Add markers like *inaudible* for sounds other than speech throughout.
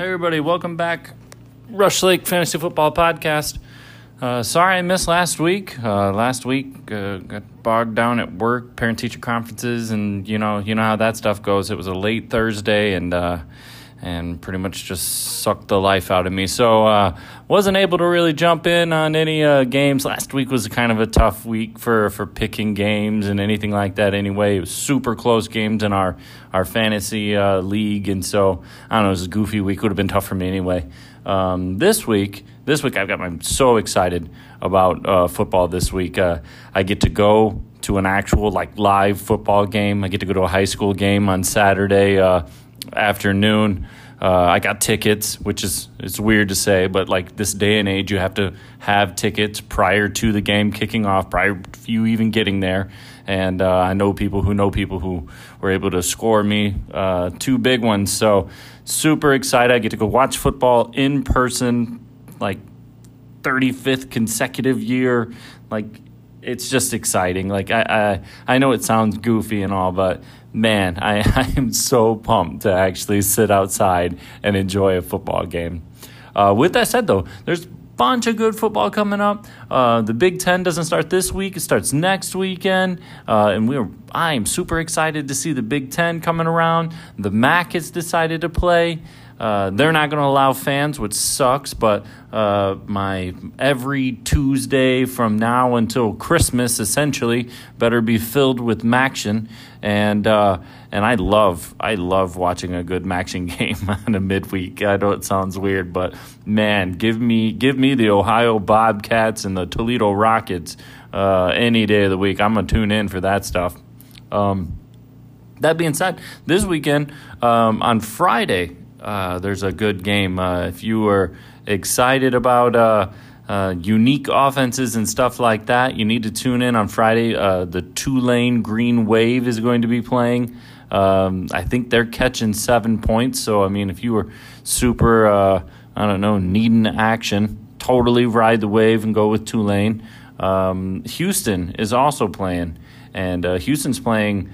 Hey, everybody, welcome back. Rush Lake Fantasy Football Podcast. Uh, sorry I missed last week. Uh, last week uh, got bogged down at work, parent teacher conferences, and you know you know how that stuff goes. It was a late Thursday, and uh, and pretty much just sucked the life out of me. So uh, wasn't able to really jump in on any uh, games. Last week was kind of a tough week for, for picking games and anything like that. Anyway, it was super close games in our our fantasy uh, league, and so I don't know. It was a goofy week. Would have been tough for me anyway. Um, this week, this week I've got. I'm so excited about uh, football. This week, uh, I get to go to an actual like live football game. I get to go to a high school game on Saturday uh, afternoon. Uh, I got tickets, which is it's weird to say, but like this day and age, you have to have tickets prior to the game kicking off, prior to you even getting there. And uh, I know people who know people who were able to score me uh, two big ones. So super excited! I get to go watch football in person, like 35th consecutive year. Like it's just exciting. Like I, I, I know it sounds goofy and all, but man, I, *laughs* I am so pumped to actually sit outside and enjoy a football game. Uh, with that said, though, there's a bunch of good football coming up. Uh, the Big Ten doesn't start this week; it starts next weekend, uh, and we're I am super excited to see the Big Ten coming around. The MAC has decided to play. Uh, they're not going to allow fans, which sucks. But uh, my every Tuesday from now until Christmas, essentially, better be filled with Maction, and uh, and I love I love watching a good Maction *laughs* game on a midweek. I know it sounds weird, but man, give me give me the Ohio Bobcats and the Toledo Rockets uh, any day of the week. I'm gonna tune in for that stuff. Um, that being said, this weekend um, on Friday, uh, there's a good game. Uh, if you are excited about uh, uh, unique offenses and stuff like that, you need to tune in on Friday. Uh, the Tulane Green Wave is going to be playing. Um, I think they're catching seven points. So, I mean, if you were super, uh, I don't know, needing action, totally ride the wave and go with Tulane. Um, Houston is also playing, and Houston's playing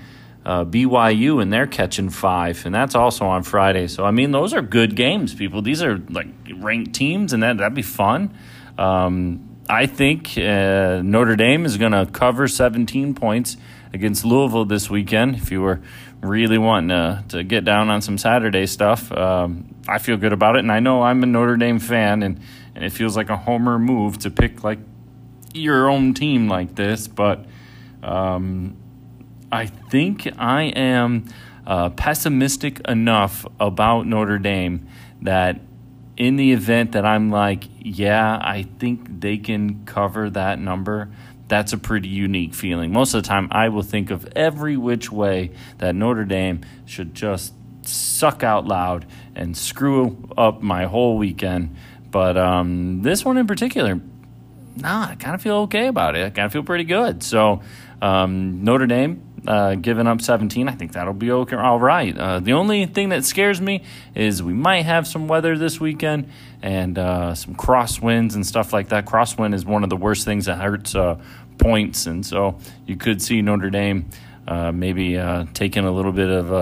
uh, BYU and they're catching five, and that's also on Friday. So I mean, those are good games, people. These are like ranked teams, and that that'd be fun. Um, I think uh, Notre Dame is going to cover 17 points against Louisville this weekend. If you were really wanting to, to get down on some Saturday stuff, um, I feel good about it, and I know I'm a Notre Dame fan, and, and it feels like a homer move to pick like your own team like this, but. Um, I think I am uh, pessimistic enough about Notre Dame that in the event that I'm like, yeah, I think they can cover that number, that's a pretty unique feeling. Most of the time, I will think of every which way that Notre Dame should just suck out loud and screw up my whole weekend. But um, this one in particular, nah, I kind of feel okay about it. I kind of feel pretty good. So um, Notre Dame, uh, giving up 17. I think that'll be okay, all right. Uh, the only thing that scares me is we might have some weather this weekend and uh, some crosswinds and stuff like that. Crosswind is one of the worst things that hurts uh, points, and so you could see Notre Dame. Uh, maybe uh, taking a little bit of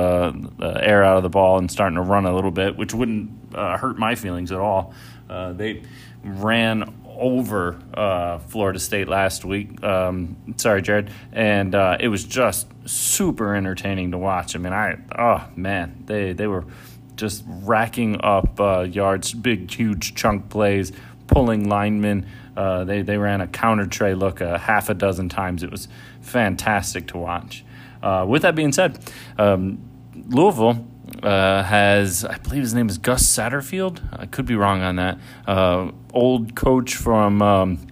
air out of the ball and starting to run a little bit, which wouldn't hurt my feelings at all. they ran over uh, Florida State last week. Um, sorry, Jared, and uh, it was just super entertaining to watch. I mean, I oh man, they they were just racking up uh, yards, big huge chunk plays, pulling linemen. Uh, they they ran a counter tray look a half a dozen times. It was fantastic to watch. Uh, with that being said, um, Louisville uh, has, I believe his name is Gus Satterfield. I could be wrong on that. Uh, old coach from um,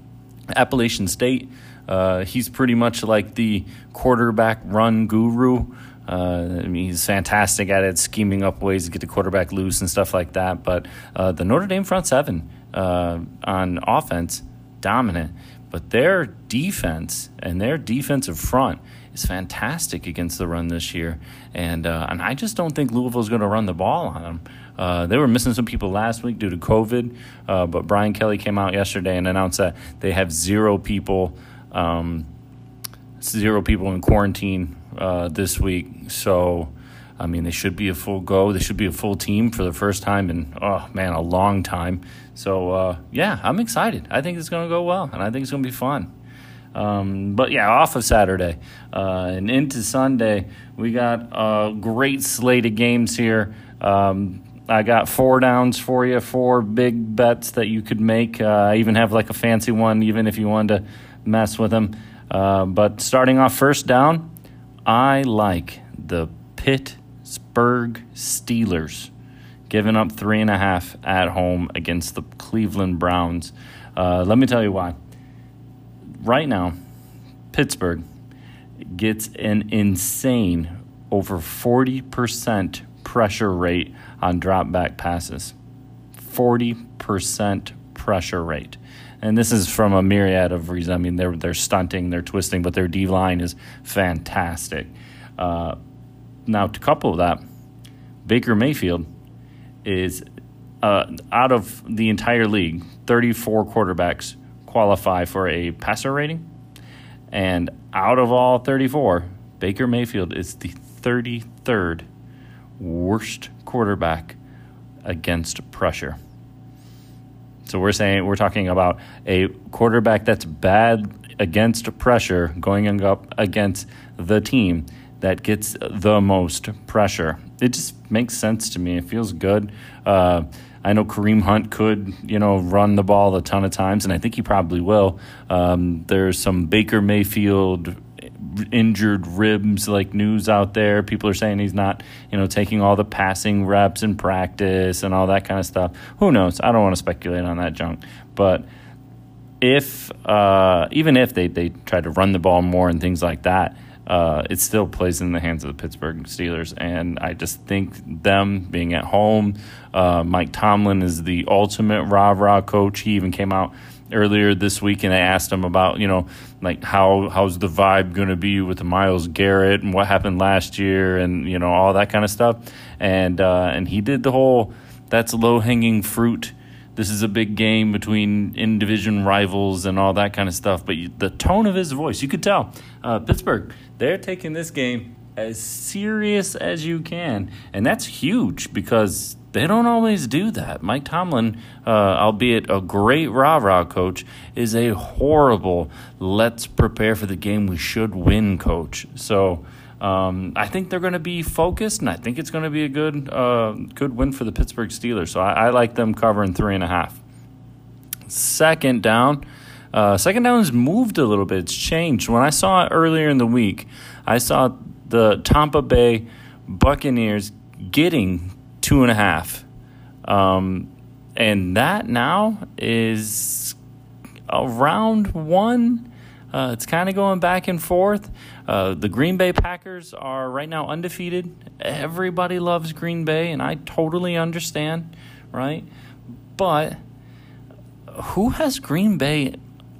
Appalachian State. Uh, he's pretty much like the quarterback run guru. Uh, I mean, he's fantastic at it, scheming up ways to get the quarterback loose and stuff like that. But uh, the Notre Dame front seven uh, on offense, dominant. But their defense and their defensive front is fantastic against the run this year, and uh, and I just don't think Louisville's going to run the ball on them. Uh, they were missing some people last week due to COVID, uh, but Brian Kelly came out yesterday and announced that they have zero people, um, zero people in quarantine uh, this week. So I mean, they should be a full go. They should be a full team for the first time in, oh man, a long time. So, uh, yeah, I'm excited. I think it's going to go well, and I think it's going to be fun. Um, but yeah, off of Saturday uh, and into Sunday, we got a great slate of games here. Um, I got four downs for you, four big bets that you could make. Uh, I even have like a fancy one, even if you wanted to mess with them. Uh, but starting off first down, I like the Pittsburgh Steelers giving up three and a half at home against the Cleveland Browns. Uh, let me tell you why. Right now, Pittsburgh gets an insane over 40% pressure rate on drop back passes. 40% pressure rate. And this is from a myriad of reasons. I mean, they're, they're stunting, they're twisting, but their D line is fantastic. Uh, now, to couple that, Baker Mayfield is uh, out of the entire league, 34 quarterbacks qualify for a passer rating. And out of all 34, Baker Mayfield is the 33rd worst quarterback against pressure. So we're saying we're talking about a quarterback that's bad against pressure going up against the team that gets the most pressure. It just makes sense to me. It feels good. Uh, I know Kareem Hunt could, you know, run the ball a ton of times, and I think he probably will. Um, there's some Baker Mayfield injured ribs like news out there. People are saying he's not, you know, taking all the passing reps in practice and all that kind of stuff. Who knows? I don't want to speculate on that junk. But if uh, even if they they try to run the ball more and things like that, uh, it still plays in the hands of the Pittsburgh Steelers. And I just think them being at home, uh, Mike Tomlin is the ultimate rah rah coach. He even came out earlier this week and I asked him about, you know, like how how's the vibe going to be with Myles Garrett and what happened last year and, you know, all that kind of stuff. And, uh, and he did the whole that's low hanging fruit this is a big game between in division rivals and all that kind of stuff. But you, the tone of his voice, you could tell. Uh, Pittsburgh, they're taking this game as serious as you can. And that's huge because they don't always do that. Mike Tomlin, uh, albeit a great rah rah coach, is a horrible let's prepare for the game we should win coach. So, um, I think they're going to be focused, and I think it's going to be a good uh, good win for the Pittsburgh Steelers. So I, I, like them covering three and a half. Second down, uh, second down has moved a little bit. It's changed. When I saw it earlier in the week, I saw the Tampa Bay Buccaneers getting two and a half, um, and that now is around one. Uh, it's kind of going back and forth. Uh, the Green Bay Packers are right now undefeated. Everybody loves Green Bay, and I totally understand, right? But who has Green Bay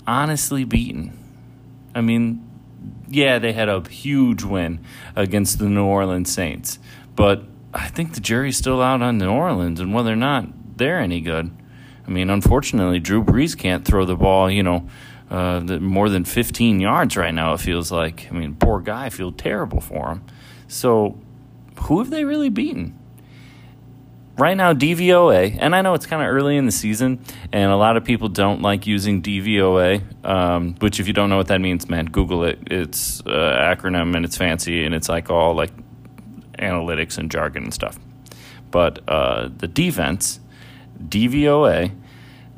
honestly beaten? I mean, yeah, they had a huge win against the New Orleans Saints, but I think the jury's still out on New Orleans and whether or not they're any good. I mean, unfortunately, Drew Brees can't throw the ball, you know, uh, more than 15 yards right now, it feels like. I mean, poor guy, I feel terrible for him. So, who have they really beaten? Right now, DVOA, and I know it's kind of early in the season, and a lot of people don't like using DVOA, um, which, if you don't know what that means, man, Google it. It's an uh, acronym and it's fancy, and it's like all like analytics and jargon and stuff. But uh, the defense, DVOA,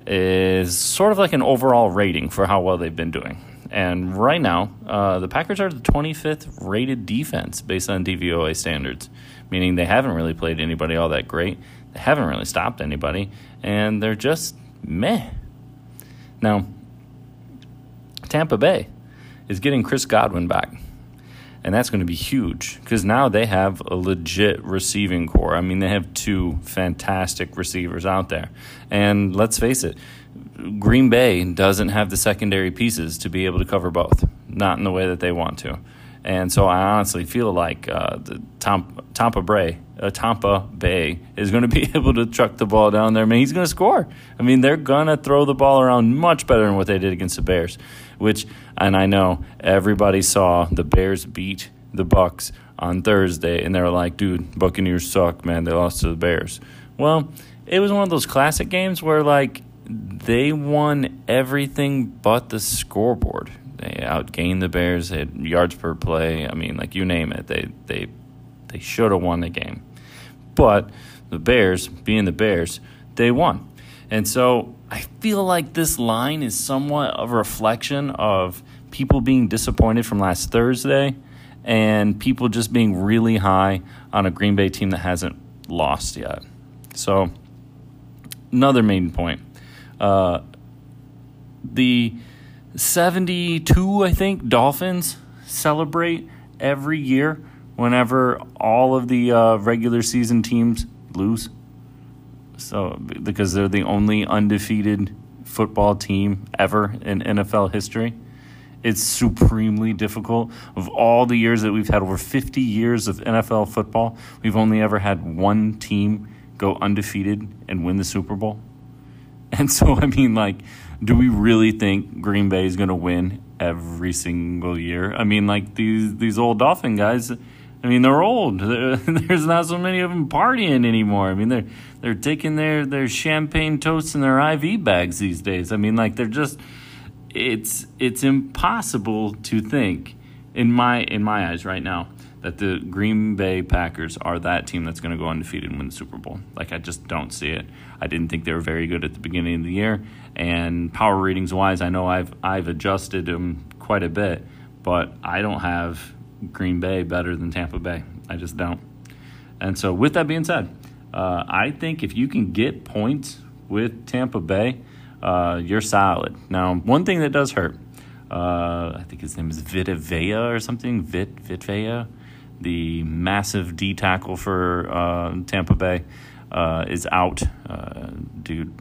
is sort of like an overall rating for how well they've been doing. And right now, uh, the Packers are the 25th rated defense based on DVOA standards, meaning they haven't really played anybody all that great. They haven't really stopped anybody, and they're just meh. Now, Tampa Bay is getting Chris Godwin back and that's going to be huge because now they have a legit receiving corps. I mean, they have two fantastic receivers out there. And let's face it, Green Bay doesn't have the secondary pieces to be able to cover both, not in the way that they want to. And so I honestly feel like uh, the Tampa, Tampa Bay, uh, Tampa Bay is going *laughs* to be able to truck the ball down there. I mean, he's going to score. I mean, they're going to throw the ball around much better than what they did against the Bears which and I know everybody saw the Bears beat the Bucks on Thursday and they were like, dude, Buccaneers suck, man. They lost to the Bears. Well, it was one of those classic games where, like, they won everything but the scoreboard. They outgained the Bears. They had yards per play. I mean, like you name it, they they they should have won the game. But the Bears, being the Bears, they won. And so I feel like this line is somewhat of a reflection of people being disappointed from last Thursday and people just being really high on a Green Bay team that hasn't lost yet. So, another main point. Uh, the 72, I think, Dolphins celebrate every year whenever all of the uh, regular season teams lose. So, because they're the only undefeated football team ever in NFL history. It's supremely difficult. Of all the years that we've had, over 50 years of NFL football, we've only ever had one team go undefeated and win the Super Bowl. *laughs* And so, I mean, like, do we really think Green Bay is going to win every single year? I mean, like these these old Dolphin guys. I mean, they're old. *laughs* There's not so many of them partying anymore. I mean, they're they're taking their their champagne toasts in their IV bags these days. I mean, like they're just it's it's impossible to think in my in my eyes right now that the Green Bay Packers are that team that's going to go undefeated and win the Super Bowl. Like I just don't see it. I didn't think they were very good at the beginning of the year, and power ratings wise, I know I've I've adjusted them quite a bit, but I don't have Green Bay better than Tampa Bay. I just don't. And so, with that being said, uh, I think if you can get points with Tampa Bay, uh, you're solid. Now, one thing that does hurt, uh, I think his name is Vita Vea or something. Vit Vea the massive D tackle for uh, Tampa Bay, uh, is out. Uh, dude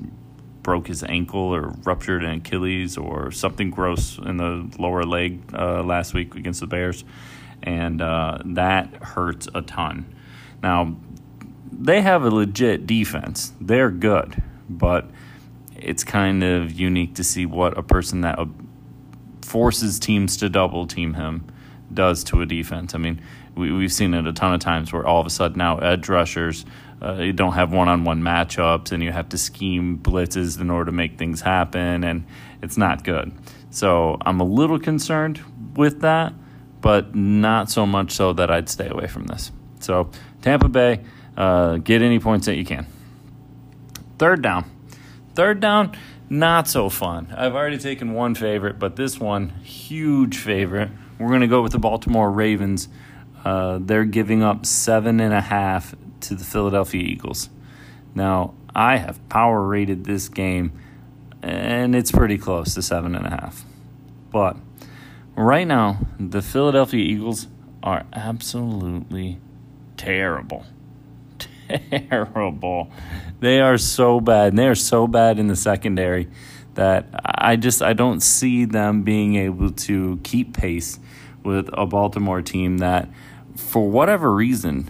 broke his ankle or ruptured an Achilles or something gross in the lower leg uh, last week against the Bears, and uh, that hurts a ton. Now, they have a legit defense. They're good, but it's kind of unique to see what a person that uh, forces teams to double team him does to a defense. I mean, we, we've seen it a ton of times where all of a sudden now edge rushers uh, you don't have one-on-one matchups and you have to scheme blitzes in order to make things happen and it's not good. So i'm a little concerned with that but not so much so that i'd stay away from this. So tampa bay uh, get any points that you can. Third down. Third down not so fun. I've already taken one favorite but this one huge favorite. We're going to go with the baltimore ravens. Uh, they're giving up seven and a half to the Philadelphia Eagles. Now, I have power rated this game, and it's pretty close to seven and a half. But right now, the Philadelphia Eagles are absolutely terrible. *laughs* Terrible. They are so bad. And they are so bad in the secondary that I just I don't see them being able to keep pace with a Baltimore team that for whatever reason,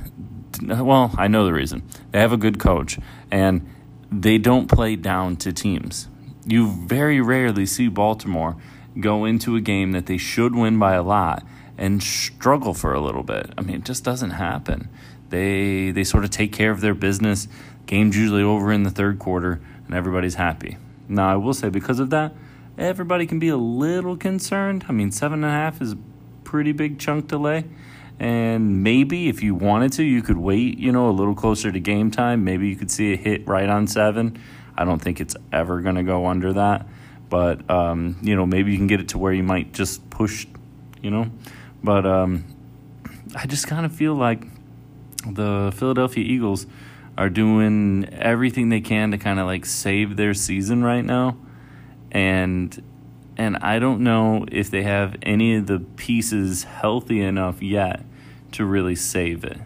well, I know the reason. They have a good coach and they don't play down to teams. You very rarely see Baltimore go into a game that they should win by a lot and struggle for a little bit. I mean, it just doesn't happen. They they sort of take care of their business. Game's usually over in the third quarter and everybody's happy. Now, I will say because of that, everybody can be a little concerned. I mean, seven and a half is a pretty big chunk to lay. And maybe if you wanted to, you could wait, you know, a little closer to game time. Maybe you could see a hit right on seven. I don't think it's ever going to go under that. But, um, you know, maybe you can get it to where you might just push, you know. But um, I just kind of feel like the Philadelphia Eagles are doing everything they can to kind of like save their season right now. And and I don't know if they have any of the pieces healthy enough yet to really save it.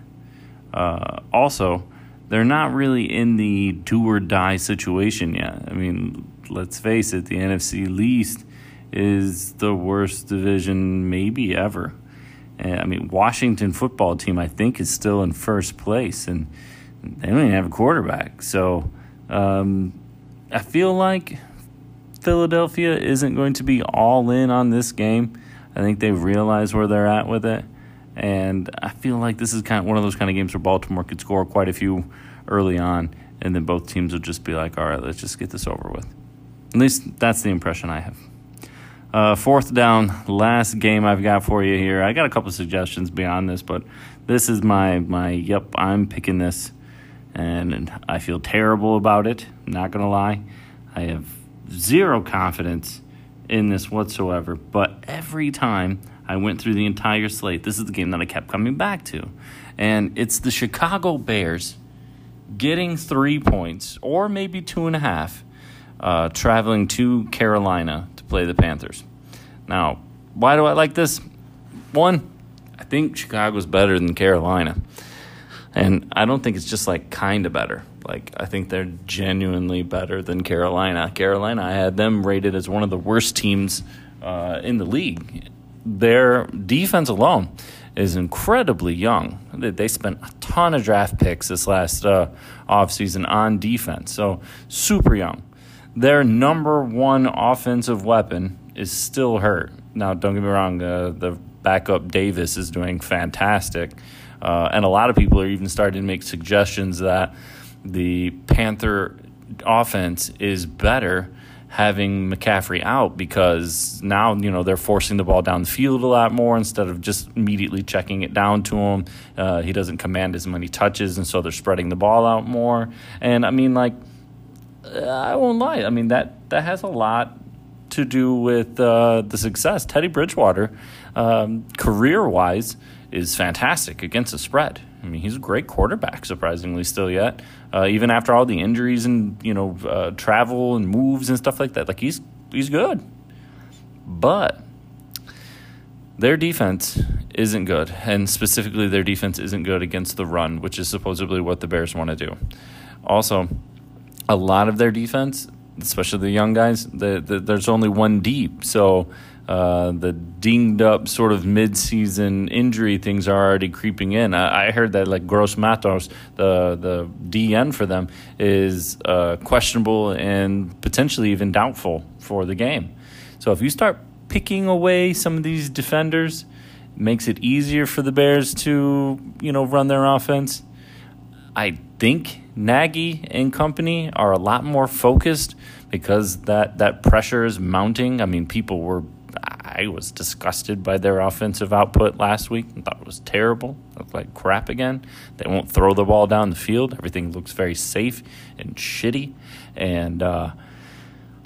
Uh, also, they're not really in the do or die situation yet. I mean, let's face it, the NFC least is the worst division maybe ever. I mean, Washington football team, I think, is still in first place, and they don't even have a quarterback. So um, I feel like Philadelphia isn't going to be all in on this game. I think they've realized where they're at with it. And I feel like this is kind of one of those kind of games where Baltimore could score quite a few early on, and then both teams would just be like, all right, let's just get this over with. At least that's the impression I have. Uh, fourth down, last game I've got for you here. I got a couple suggestions beyond this, but this is my my. Yep, I'm picking this, and I feel terrible about it. not gonna lie, I have zero confidence in this whatsoever. But every time I went through the entire slate, this is the game that I kept coming back to, and it's the Chicago Bears getting three points or maybe two and a half, uh, traveling to Carolina to play the Panthers. Now, why do I like this? One, I think Chicago's better than Carolina. And I don't think it's just like kind of better. Like, I think they're genuinely better than Carolina. Carolina, I had them rated as one of the worst teams uh, in the league. Their defense alone is incredibly young. They spent a ton of draft picks this last uh, offseason on defense. So, super young their number one offensive weapon is still hurt. Now, don't get me wrong, uh, the backup Davis is doing fantastic. Uh, and a lot of people are even starting to make suggestions that the Panther offense is better having McCaffrey out because now you know they're forcing the ball down the field a lot more instead of just immediately checking it down to him. Uh, he doesn't command as many touches, and so they're spreading the ball out more. And I mean, like I won't lie. I mean that that has a lot to do with uh, the success. Teddy Bridgewater, um, career wise, is fantastic against the spread. I mean, he's a great quarterback, surprisingly, still yet. Uh, even after all the injuries and you know uh, travel and moves and stuff like that, like he's he's good. But their defense isn't good, and specifically their defense isn't good against the run, which is supposedly what the Bears want to do. Also, a lot of their defense, especially the young guys, the, the, there's only one deep. So uh, the dinged up sort of mid-season injury things are already creeping in. I, I heard that like Gross Matos, the the DE for them, is uh, questionable and potentially even doubtful for the game. So if you start picking away some of these defenders, it makes it easier for the Bears to you know run their offense. I think Nagy and company are a lot more focused because that, that pressure is mounting. I mean, people were, I was disgusted by their offensive output last week and thought it was terrible. Looked like crap again. They won't throw the ball down the field. Everything looks very safe and shitty. And, uh,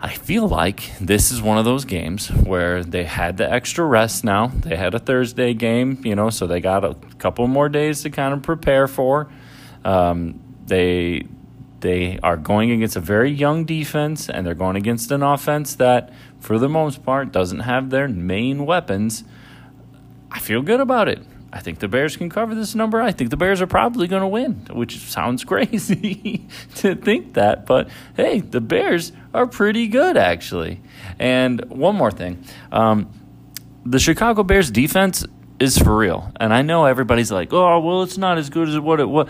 I feel like this is one of those games where they had the extra rest now. They had a Thursday game, you know, so they got a couple more days to kind of prepare for. Um, they they are going against a very young defense and they're going against an offense that for the most part doesn't have their main weapons. I feel good about it. I think the Bears can cover this number. I think the Bears are probably going to win, which sounds *laughs* crazy to think that. But hey, the Bears are pretty good, actually. And one more thing um, the Chicago Bears defense is for real. And I know everybody's like, oh, well, it's not as good as what it was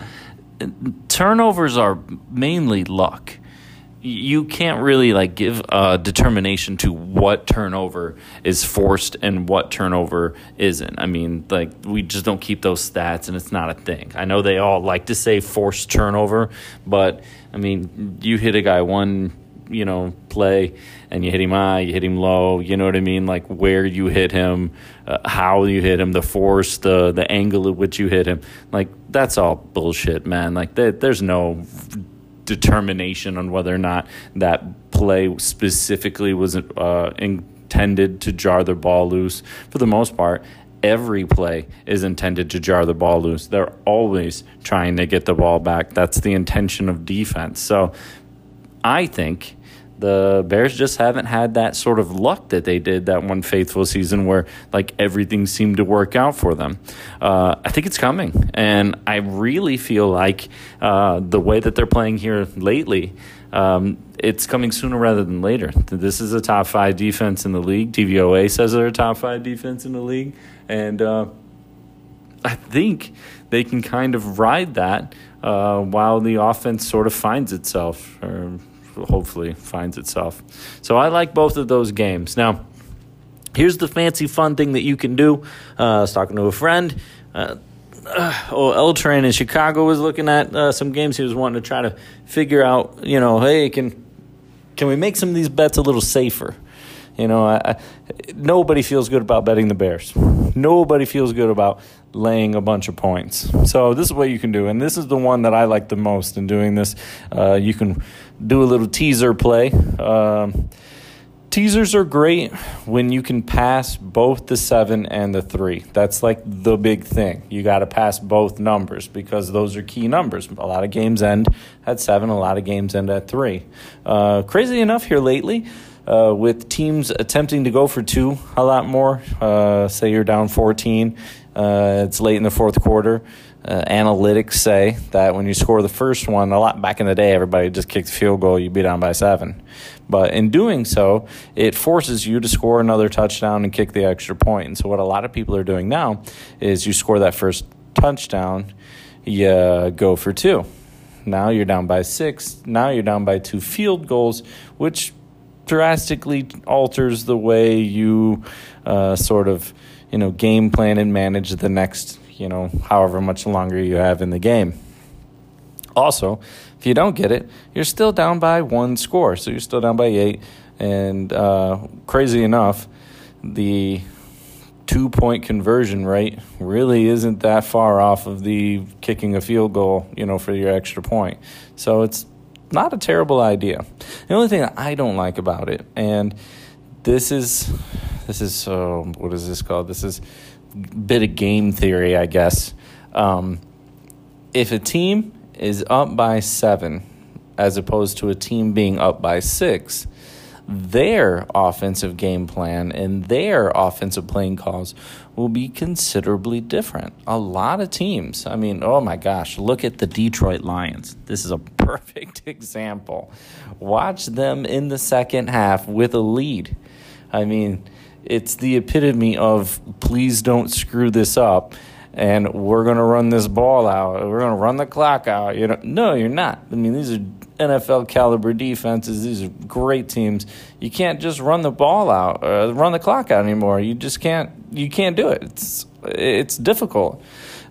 turnovers are mainly luck. You can't really like give a determination to what turnover is forced and what turnover isn't. I mean, like we just don't keep those stats, and it's not a thing. I know they all like to say forced turnover, but I mean, you hit a guy one you know, play and you hit him high, you hit him low, you know what I mean? Like where you hit him, uh, how you hit him, the force, the the angle at which you hit him. Like that's all bullshit, man. Like there's no determination on whether or not that play specifically was uh, intended to jar the ball loose. For the most part, every play is intended to jar the ball loose. They're always trying to get the ball back. That's the intention of defense. So I think the Bears just haven't had that sort of luck that they did that one faithful season where like everything seemed to work out for them. Uh, I think it's coming, and I really feel like uh, the way that they're playing here lately. Um, it's coming sooner rather than later. This is a top five defense in the league. DVOA says they're a top five defense in the league, and uh, I think they can kind of ride that uh, while the offense sort of finds itself. Or, hopefully finds itself. So I like both of those games. Now, here's the fancy fun thing that you can do. Uh, I was talking to a friend. Uh, uh, oh, L Train in Chicago was looking at uh, some games. He was wanting to try to figure out, you know, hey, can can we make some of these bets a little safer? You know, I, I, nobody feels good about betting the Bears. Nobody feels good about laying a bunch of points. So this is what you can do, and this is the one that I like the most in doing this. Uh, you can do a little teaser play. Um, teasers are great when you can pass both the seven and the three. That's like the big thing. You got to pass both numbers because those are key numbers. A lot of games end at seven, a lot of games end at three. Uh, crazy enough, here lately, uh, with teams attempting to go for two a lot more. Uh, say you're down 14, uh, it's late in the fourth quarter. Uh, analytics say that when you score the first one, a lot back in the day, everybody just kicked the field goal, you'd be down by seven. But in doing so, it forces you to score another touchdown and kick the extra point. And so, what a lot of people are doing now is you score that first touchdown, you go for two. Now you're down by six. Now you're down by two field goals, which drastically alters the way you uh, sort of you know game plan and manage the next you know however much longer you have in the game. Also, if you don't get it, you're still down by one score, so you're still down by eight. And uh, crazy enough, the two point conversion rate really isn't that far off of the kicking a field goal, you know, for your extra point. So it's not a terrible idea. The only thing that I don't like about it, and this is this is uh, what is this called? This is bit of game theory, I guess. Um, if a team is up by seven, as opposed to a team being up by six, their offensive game plan and their offensive playing calls will be considerably different. A lot of teams, I mean, oh my gosh, look at the Detroit Lions. This is a *laughs* perfect example. Watch them in the second half with a lead. I mean, it's the epitome of please don't screw this up and we're going to run this ball out. We're going to run the clock out. You know, no, you're not. I mean, these are NFL caliber defenses. These are great teams. You can't just run the ball out, uh, run the clock out anymore. You just can't. You can't do it. It's it's difficult.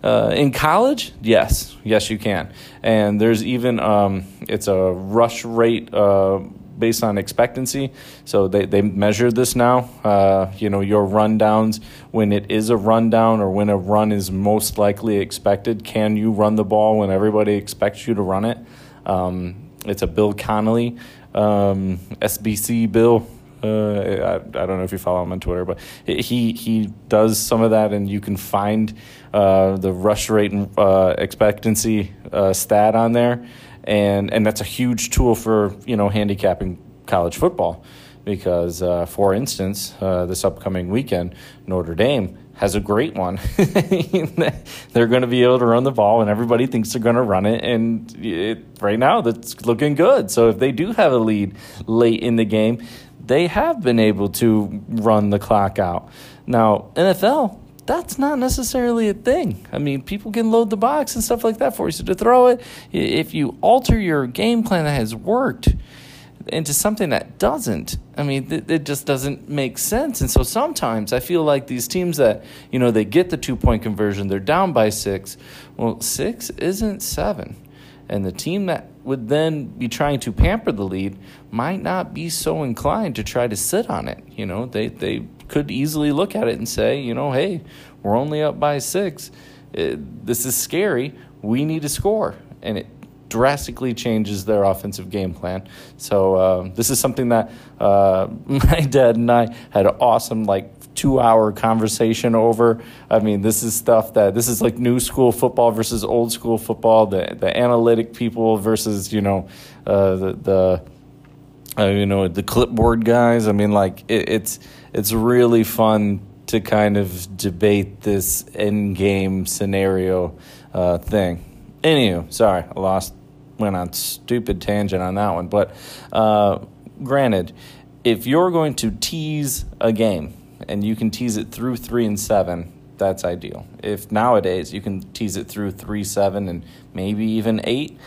Uh, in college, yes, yes, you can. And there's even um, it's a rush rate. Uh, based on expectancy. So they, they measure this now. Uh, you know, your rundowns, when it is a rundown or when a run is most likely expected, can you run the ball when everybody expects you to run it? Um, it's a Bill Connelly, um, SBC Bill. Uh, I, I don't know if you follow him on Twitter, but he he does some of that, and you can find uh, the rush rate and uh, expectancy uh, stat on there and and that's a huge tool for you know handicapping college football because uh, for instance uh, this upcoming weekend Notre Dame has a great one. *laughs* They're going to be able to run the ball and everybody thinks they're going to run it. And it, right now that's looking good. So if they do have a lead late in the game they have been able to run the clock out. Now NFL that's not necessarily a thing. I mean, people can load the box and stuff like that for you. So to throw it, if you alter your game plan that has worked into something that doesn't, I mean, it, it just doesn't make sense. And so sometimes I feel like these teams that, you know, they get the two point conversion, they're down by six. Well, six isn't seven. And the team that would then be trying to pamper the lead might not be so inclined to try to sit on it. You know, they, they could easily look at it and say, you know, hey, we're only up by six. It, uh, this is scary. We need to score. And it drastically changes their offensive game plan. So uh, this is something that uh, *laughs* my dad and I had an awesome like two hour conversation over. I mean, this is stuff that this is like new school football versus old school football. The the analytic people versus you know uh, the the uh, you know the clipboard guys. I mean, like it, it's it's really fun to kind of debate this end game scenario uh, thing. Anywho, sorry, I lost went on stupid tangent on that one. But uh, granted, if you're going to tease a game and you can tease it through three and seven, that's ideal. If nowadays you can tease it through three, seven, and maybe even eight,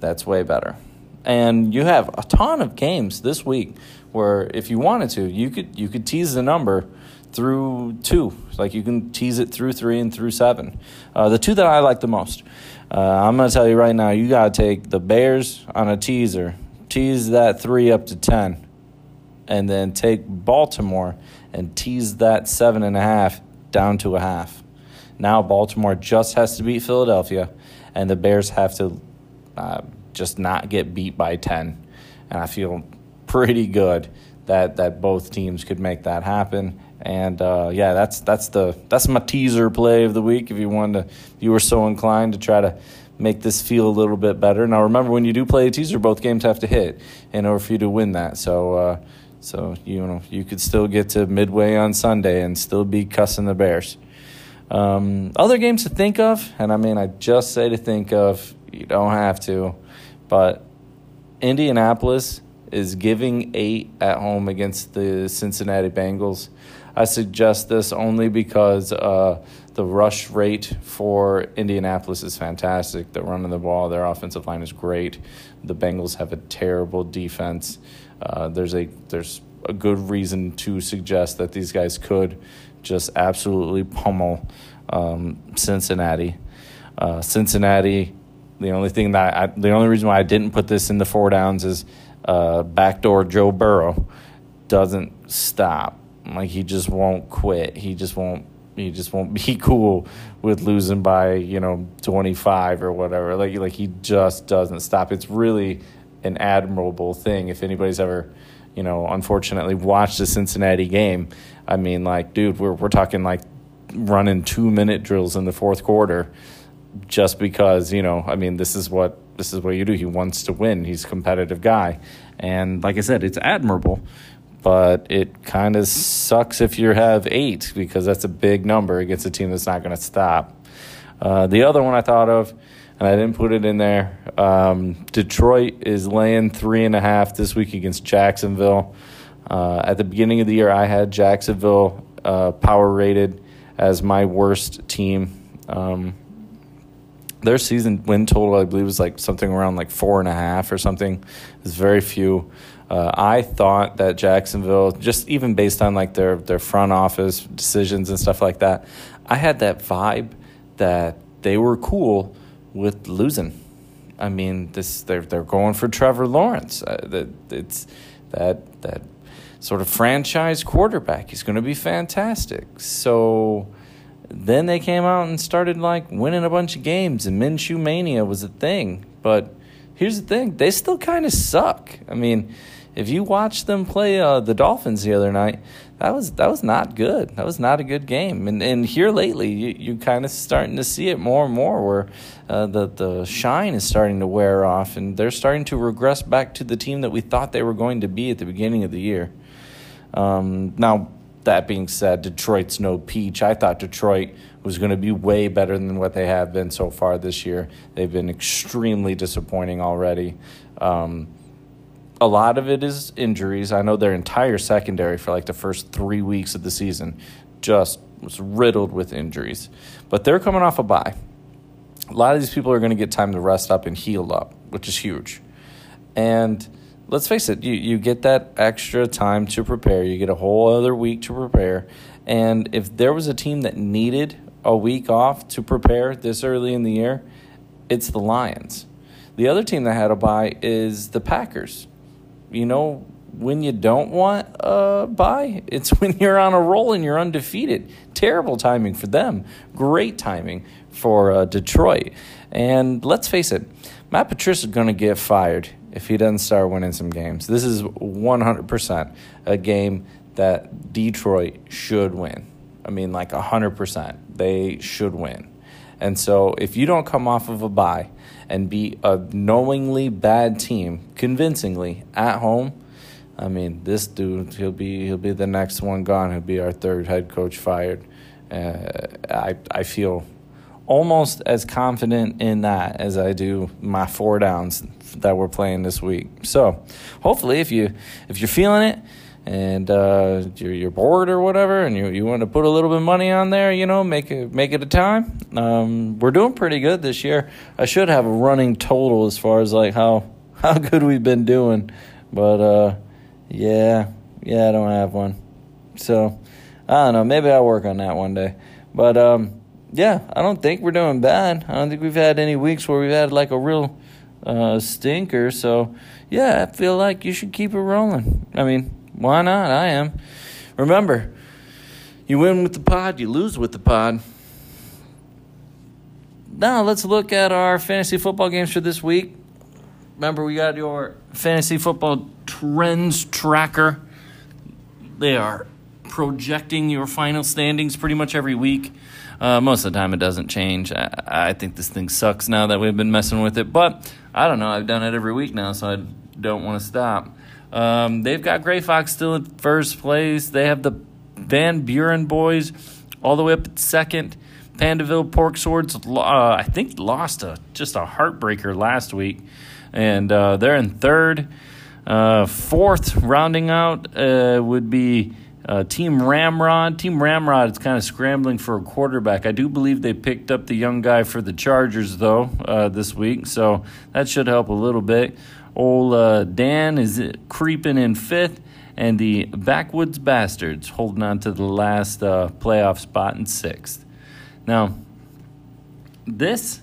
that's way better. And you have a ton of games this week where if you wanted to, you could you could tease the number through two. Like you can tease it through three and through seven. Uh, the two that I like the most. Uh, I'm going to tell you right now, you got to take the Bears on a teaser, tease that three up to 10, and then take Baltimore and tease that seven and a half down to a half. Now Baltimore just has to beat Philadelphia, and the Bears have to uh, just not get beat by 10. And I feel pretty good that, that both teams could make that happen. And uh, yeah, that's that's the that's my teaser play of the week. If you wanted to, if you were so inclined to try to make this feel a little bit better. Now remember, when you do play a teaser, both games have to hit in order for you to win that. So uh, so you know you could still get to midway on Sunday and still be cussing the Bears. Um, other games to think of, and I mean I just say to think of. You don't have to, but Indianapolis is giving eight at home against the Cincinnati Bengals. I suggest this only because uh, the rush rate for Indianapolis is fantastic. They're running the ball, their offensive line is great. The Bengals have a terrible defense. Uh, there's a there's a good reason to suggest that these guys could just absolutely pummel um, Cincinnati. Uh, Cincinnati. The only thing that I, the only reason why I didn't put this in the four downs is uh, backdoor Joe Burrow doesn't stop. Like he just won't quit. He just won't. He just won't *laughs* be cool with losing by you know twenty five or whatever. Like like he just doesn't stop. It's really an admirable thing. If anybody's ever, you know, unfortunately watched the Cincinnati game, I mean, like, dude, we're we're talking like running two minute drills in the fourth quarter, just because you know. I mean, this is what this is what you do. He wants to win. He's a competitive guy, and like I said, it's admirable but it kind of sucks if you have eight because that's a big number against a team that's not going to stop. Uh, the other one I thought of, and I didn't put it in there. Um, Detroit is laying three and a half this week against Jacksonville. Uh, at the beginning of the year, I had Jacksonville uh, power rated as my worst team. Um, their season win total, I believe, was like something around like four and a half or something. It's very few. Uh, I thought that Jacksonville, just even based on like their their front office decisions and stuff like that, I had that vibe that they were cool with losing. I mean, this they're they're going for Trevor Lawrence. Uh, that it's that that sort of franchise quarterback. He's going to be fantastic. So then they came out and started like winning a bunch of games, and Minshew mania was a thing. But here's the thing: they still kind of suck. I mean if you watch them play uh, the Dolphins the other night, that was that was not good. That was not a good game. And and here lately, you you kind of starting to see it more and more, where uh, the the shine is starting to wear off, and they're starting to regress back to the team that we thought they were going to be at the beginning of the year. Um, now that being said, Detroit's no peach. I thought Detroit was going to be way better than what they have been so far this year. They've been extremely disappointing already. Um, a lot of it is injuries. I know their entire secondary for like the first three weeks of the season just was riddled with injuries. But they're coming off a bye. A lot of these people are going to get time to rest up and heal up, which is huge. And let's face it, you, you get that extra time to prepare. You get a whole other week to prepare. And if there was a team that needed a week off to prepare this early in the year, it's the Lions. The other team that had a bye is the Packers you know, when you don't want a bye, it's *laughs* when you're on a roll and you're undefeated. Terrible timing for them. Great timing for uh, Detroit. And let's face it, Matt Patricia is going to get fired if he doesn't start winning some games. This is 100% a game that Detroit should win. I mean, like 100%. They should win. And so if you don't come off of a bye and be a knowingly bad team convincingly at home, I mean, this dude he'll be he'll be the next one gone. He'll be our third head coach fired. Uh, I I feel almost as confident in that as I do my four downs that we're playing this week. So, hopefully, if you if you're feeling it and uh, you're, you're bored or whatever, and you you want to put a little bit of money on there, you know, make it make it a time. Um, we're doing pretty good this year. I should have a running total as far as like how *laughs* how good we've been doing, but uh, yeah, yeah, I don't have one. So I don't know. Maybe I'll work on that one day. But um, yeah, I don't think we're doing bad. I don't think we've had any weeks where we've had like a real uh, stinker. So yeah, I feel like you should keep it rolling. I mean, why not? I am. Remember, you win with the pod, you lose with the pod. Now let's look at our fantasy football games for this week. Remember, we got your fantasy football trends tracker. They are projecting your final standings pretty much every week. Uh, most of the time, it doesn't change. I, I, think this thing sucks now that we've been messing with it, but I don't know. I've done it every week now, so I don't want to stop. Um, they've got Gray Fox still in first place. They have the Van Buren boys all the way up at second. Pandaville Pork Swords, uh, I think, lost a just a heartbreaker last week, and uh, they're in third. Uh, fourth, rounding out, uh, would be uh, Team Ramrod. Team Ramrod is kind of scrambling for a quarterback. I do believe they picked up the young guy for the Chargers, though, uh, this week, so that should help a little bit. Old uh, Dan is creeping in fifth, and the Backwoods Bastards holding on to the last uh, playoff spot in sixth. Now, this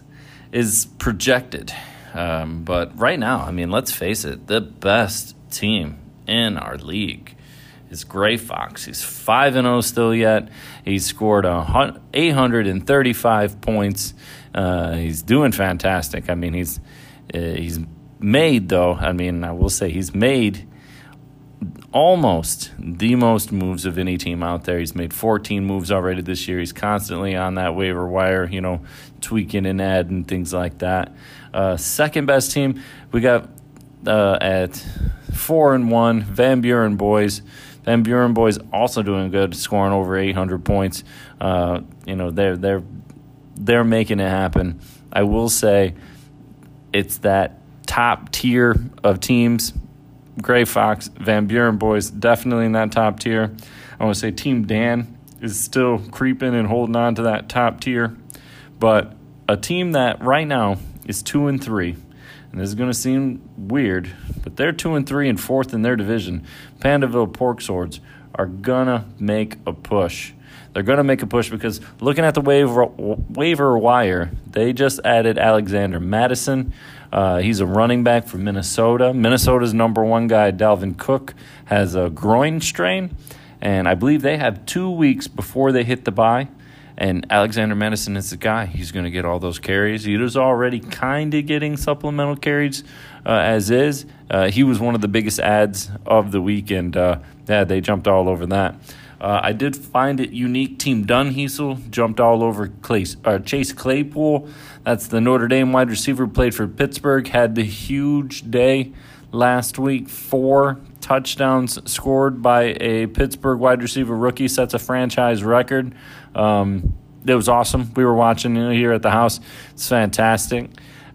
is projected, um, but right now, I mean, let's face it, the best team in our league is Gray Fox. He's 5 and 0 still yet. He's scored 835 points. Uh, he's doing fantastic. I mean, he's uh, he's made though. I mean, I will say he's made almost the most moves of any team out there. He's made 14 moves already this year. He's constantly on that waiver wire, you know, tweaking and adding things like that. Uh, second best team, we got uh, at four and one Van Buren boys. Van Buren boys also doing good, scoring over 800 points. Uh, you know, they're they're they're making it happen. I will say, it's that top tier of teams. Gray Fox, Van Buren boys, definitely in that top tier. I want to say Team Dan is still creeping and holding on to that top tier, but a team that right now is two and three and this is going to seem weird, but they're two and three and fourth in their division. Pandaville Pork Swords are gonna make a push. They're gonna make a push because looking at the waiver waiver wire, they just added Alexander Mattison. Uh, he's a running back from Minnesota. Minnesota's number one guy, Dalvin Cook, has a groin strain, and I believe they have two weeks before they hit the bye. And Alexander Mattison is the guy. He's going to get all those carries. He was already kind of getting supplemental carries uh, as is. Uh, he was one of the biggest adds of the week, and uh, yeah, they jumped all over that. Uh, I did find it unique. Team Dunheisel jumped all over Clay, uh, Chase Claypool. That's the Notre Dame wide receiver, played for Pittsburgh, had the huge day last week. Four touchdowns scored by a Pittsburgh wide receiver rookie sets a franchise record. Um, it was awesome. We were watching here at the house. It's fantastic.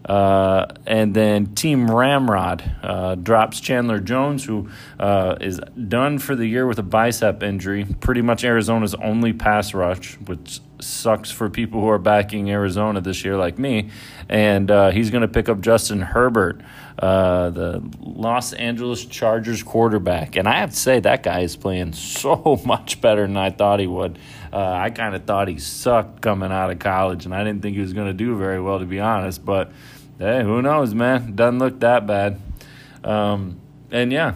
Uh, and then Team Ramrod uh, drops Chandler Jones, who uh, is done for the year with a bicep injury. Pretty much Arizona's only pass rush, which sucks for people who are backing Arizona this year, like me. And uh, he's going to pick up Justin Herbert, uh, the Los Angeles Chargers quarterback. And I have to say, that guy is playing so *laughs* much better than I thought he would. Uh, I kind of thought he sucked coming out of college, and I didn't think he was going to do very well, to be honest. But hey, who knows, man? Doesn't look that bad. Um, and yeah,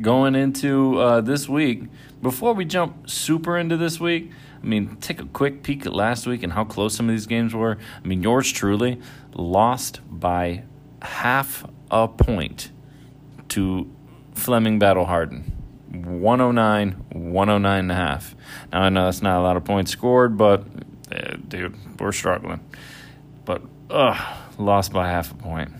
going into uh, this week, before we jump super into this week, I mean, take a quick peek at last week and how close some of these games were. I mean, yours truly lost by half a point to Fleming Battle Harden. 109, 109 and a half. Now, I know that's not a lot of points scored, but eh, dude, we're struggling. But, ugh, lost by half a point.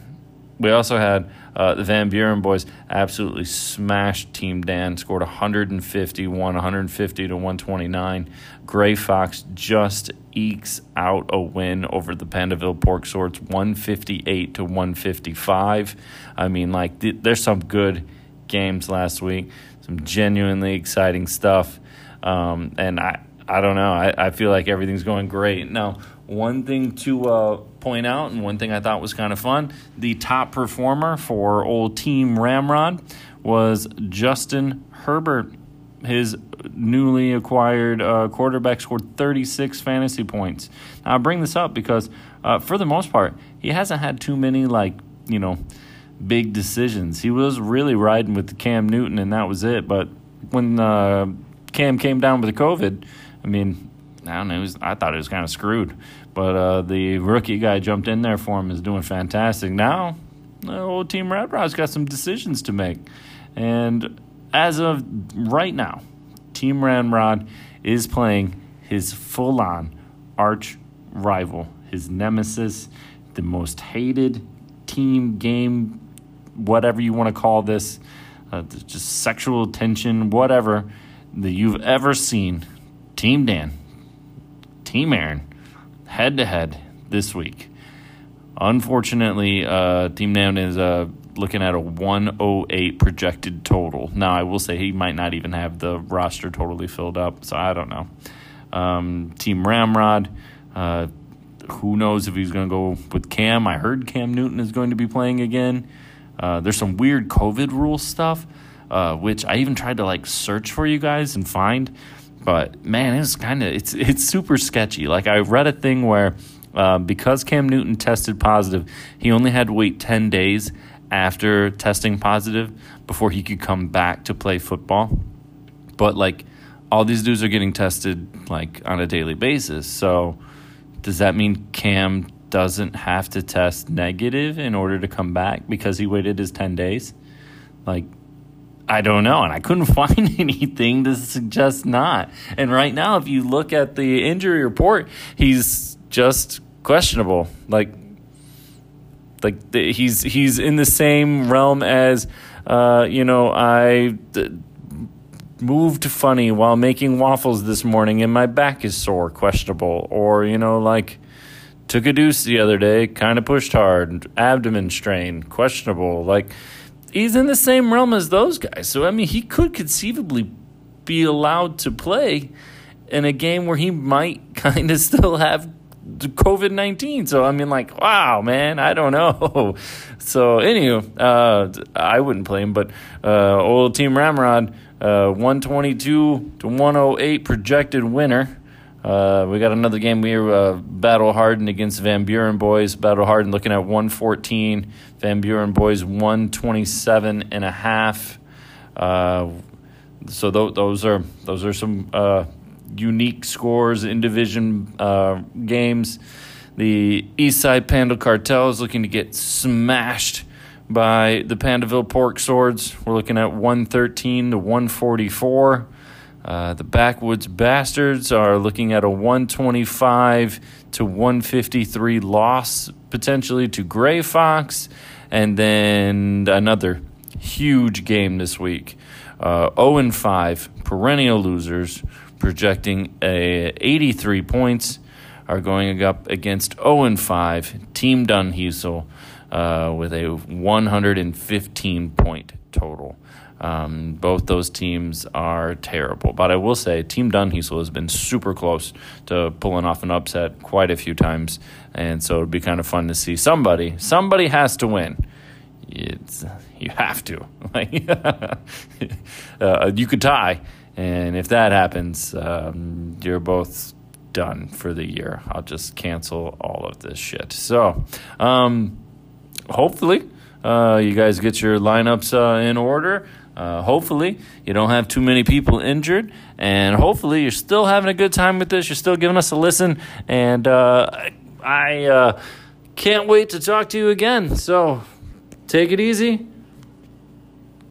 We also had uh, the Van Buren boys absolutely smashed Team Dan, scored 151, 150 to 129. Gray Fox just ekes out a win over the Pandaville Pork Swords, 158 to 155. I mean, like, th- there's some good games last week, some genuinely exciting stuff. Um, and I, I don't know. I, I feel like everything's going great. Now, one thing to uh, point out, and one thing I thought was kind of fun the top performer for old Team Ramrod was Justin Herbert his newly acquired uh, quarterback scored 36 fantasy points. Now, I bring this up because, uh, for the most part, he hasn't had too many, like, you know, big decisions. He was really riding with Cam Newton, and that was it. But when uh, Cam came down with the COVID, I mean, I don't know. Was, I thought it was kind of screwed. But uh, the rookie guy jumped in there for him is doing fantastic. Now, the old Team Ramrod's got some decisions to make. And as of right now, Team Ramrod is playing his full on arch rival, his nemesis, the most hated team game, whatever you want to call this, uh, just sexual tension, whatever that you've ever seen. Team Dan, Team Aaron, head to head this week. Unfortunately, uh, Team Dan is uh, looking at a 108 projected total. Now, I will say he might not even have the roster totally filled up, so I don't know. Um, Team Ramrod, uh, who knows if he's going to go with Cam? I heard Cam Newton is going to be playing again. Uh, there's some weird COVID rule stuff, uh, which I even tried to like search for you guys and find, but man, it's kind of it's it's super sketchy. Like I read a thing where. Uh, because Cam Newton tested positive, he only had to wait 10 days after testing positive before he could come back to play football. But like all these dudes are getting tested like on a daily basis. So does that mean Cam doesn't have to test negative in order to come back because he waited his 10 days? Like I don't know, and I couldn't *laughs* find anything to suggest not. And right now, if you look at the injury report, he's just questionable. Like like the, he's he's in the same realm as uh, you know I moved funny while making waffles this morning and my back is sore questionable or you know like took a deuce the other day kind of pushed hard abdomen strain questionable like he's in the same realm as those guys so i mean he could conceivably be allowed to play in a game where he might *laughs* kind of still have COVID 19. So, I mean, like, wow, man, I don't know. *laughs* So, anyway, uh, I wouldn't play him, but uh, old Team Ramrod, uh, 122 to 108 projected winner. Uh, we got another game. We are uh, Battle Harden against Van Buren boys. Battle Harden looking at 114. Van Buren boys 127 and a half. Uh, so th- those are those are some uh, unique scores in division uh, games. The Eastside Panda Cartel is looking to get smashed by the Pandaville Pork Swords. We're looking at 113 to 144. Uh, the Backwoods Bastards are looking at a 125 to 153 loss potentially to Gray Fox. And then another huge game this week. Uh, 0 and 5, perennial losers projecting a 83 points, are going up against 0 and 5 Team Dunheisel uh, with a 115 point total. Um, both those teams are terrible, but I will say Team Dunheisel has been super close to pulling off an upset quite a few times, and so it'd be kind of fun to see somebody. Somebody has to win. It's you have to. *laughs* *laughs* uh, you could tie and if that happens, um, you're both done for the year. I'll just cancel all of this shit. So, um, hopefully, uh, you guys get your lineups uh, in order. Uh, hopefully, you don't have too many people injured. And hopefully, you're still having a good time with this. You're still giving us a listen. And uh, I uh, can't wait to talk to you again. So, take it easy